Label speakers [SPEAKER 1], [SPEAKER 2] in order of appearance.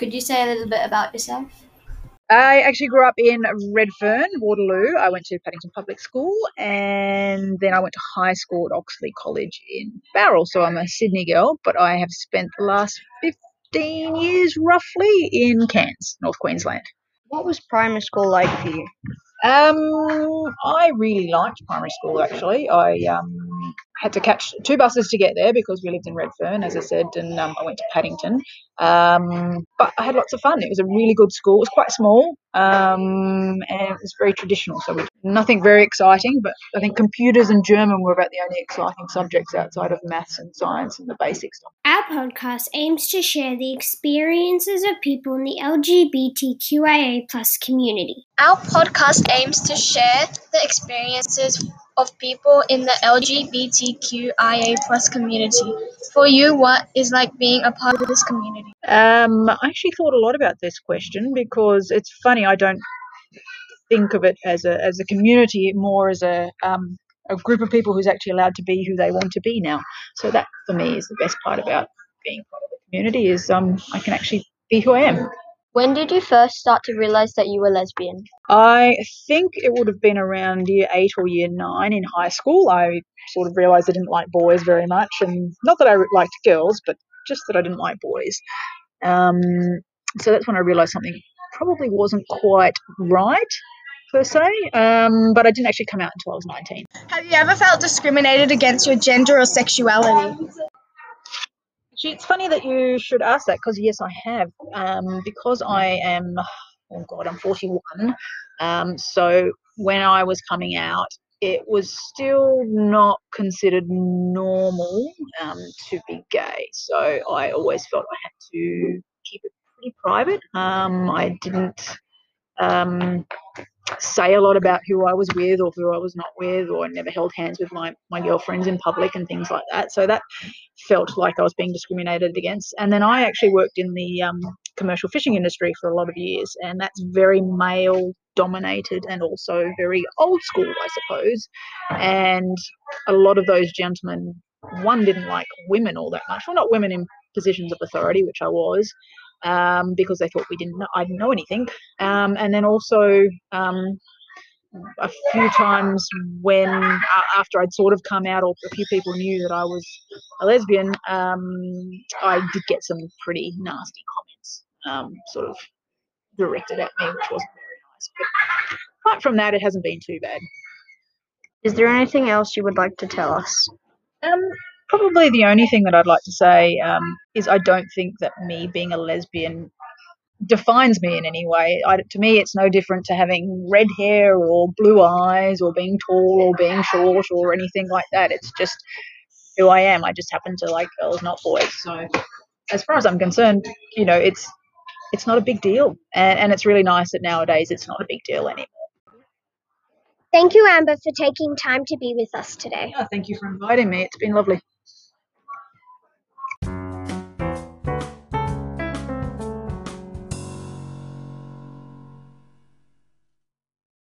[SPEAKER 1] Could you say a little bit about yourself?
[SPEAKER 2] I actually grew up in Redfern, Waterloo. I went to Paddington Public School and then I went to high school at Oxley College in Bowral. So I'm a Sydney girl, but I have spent the last 15 years roughly in Cairns, North Queensland.
[SPEAKER 3] What was primary school like for you?
[SPEAKER 2] Um, I really liked primary school actually. I um, had to catch two buses to get there because we lived in Redfern, as I said, and um, I went to Paddington. Um, but I had lots of fun. It was a really good school. It was quite small um, and it was very traditional. So we, nothing very exciting, but I think computers and German were about the only exciting subjects outside of maths and science and the basic stuff.
[SPEAKER 4] Our podcast aims to share the experiences of people in the LGBTQIA plus community.
[SPEAKER 5] Our podcast aims to share the experiences of people in the LGBTQIA plus community. For you, what is like being a part of this community?
[SPEAKER 2] Um, I actually thought a lot about this question because it's funny. I don't think of it as a as a community, more as a um, a group of people who's actually allowed to be who they want to be now. So that for me is the best part about being part of the community is um, I can actually be who I am.
[SPEAKER 3] When did you first start to realize that you were lesbian?
[SPEAKER 2] I think it would have been around year eight or year nine in high school. I sort of realized I didn't like boys very much, and not that I liked girls, but just that I didn't like boys. Um, so that's when I realized something probably wasn't quite right per se, um, but I didn't actually come out until I was 19.
[SPEAKER 5] Have you ever felt discriminated against your gender or sexuality?
[SPEAKER 2] It's funny that you should ask that because yes, I have. Um, because I am, oh god, I'm 41. Um, so when I was coming out, it was still not considered normal um, to be gay. So I always felt I had to keep it pretty private. Um, I didn't um, say a lot about who I was with or who I was not with, or never held hands with my, my girlfriends in public and things like that. So that felt like I was being discriminated against. And then I actually worked in the um, commercial fishing industry for a lot of years, and that's very male dominated and also very old school, I suppose. And a lot of those gentlemen, one didn't like women all that much. Well, not women in positions of authority, which I was, um, because they thought we didn't know, I didn't know anything. Um, and then also um, a few times when uh, after I'd sort of come out, or a few people knew that I was a lesbian, um, I did get some pretty nasty comments, um, sort of directed at me, which wasn't very nice. But apart from that, it hasn't been too bad.
[SPEAKER 3] Is there anything else you would like to tell us?
[SPEAKER 2] Um, probably the only thing that I'd like to say um, is I don't think that me being a lesbian defines me in any way. I, to me, it's no different to having red hair or blue eyes or being tall or being short or anything like that. It's just who I am. I just happen to like girls, not boys. So, as far as I'm concerned, you know, it's it's not a big deal, and, and it's really nice that nowadays it's not a big deal anymore.
[SPEAKER 4] Thank you, Amber, for taking time to be with us today.
[SPEAKER 2] Yeah, thank you for inviting me. It's been lovely.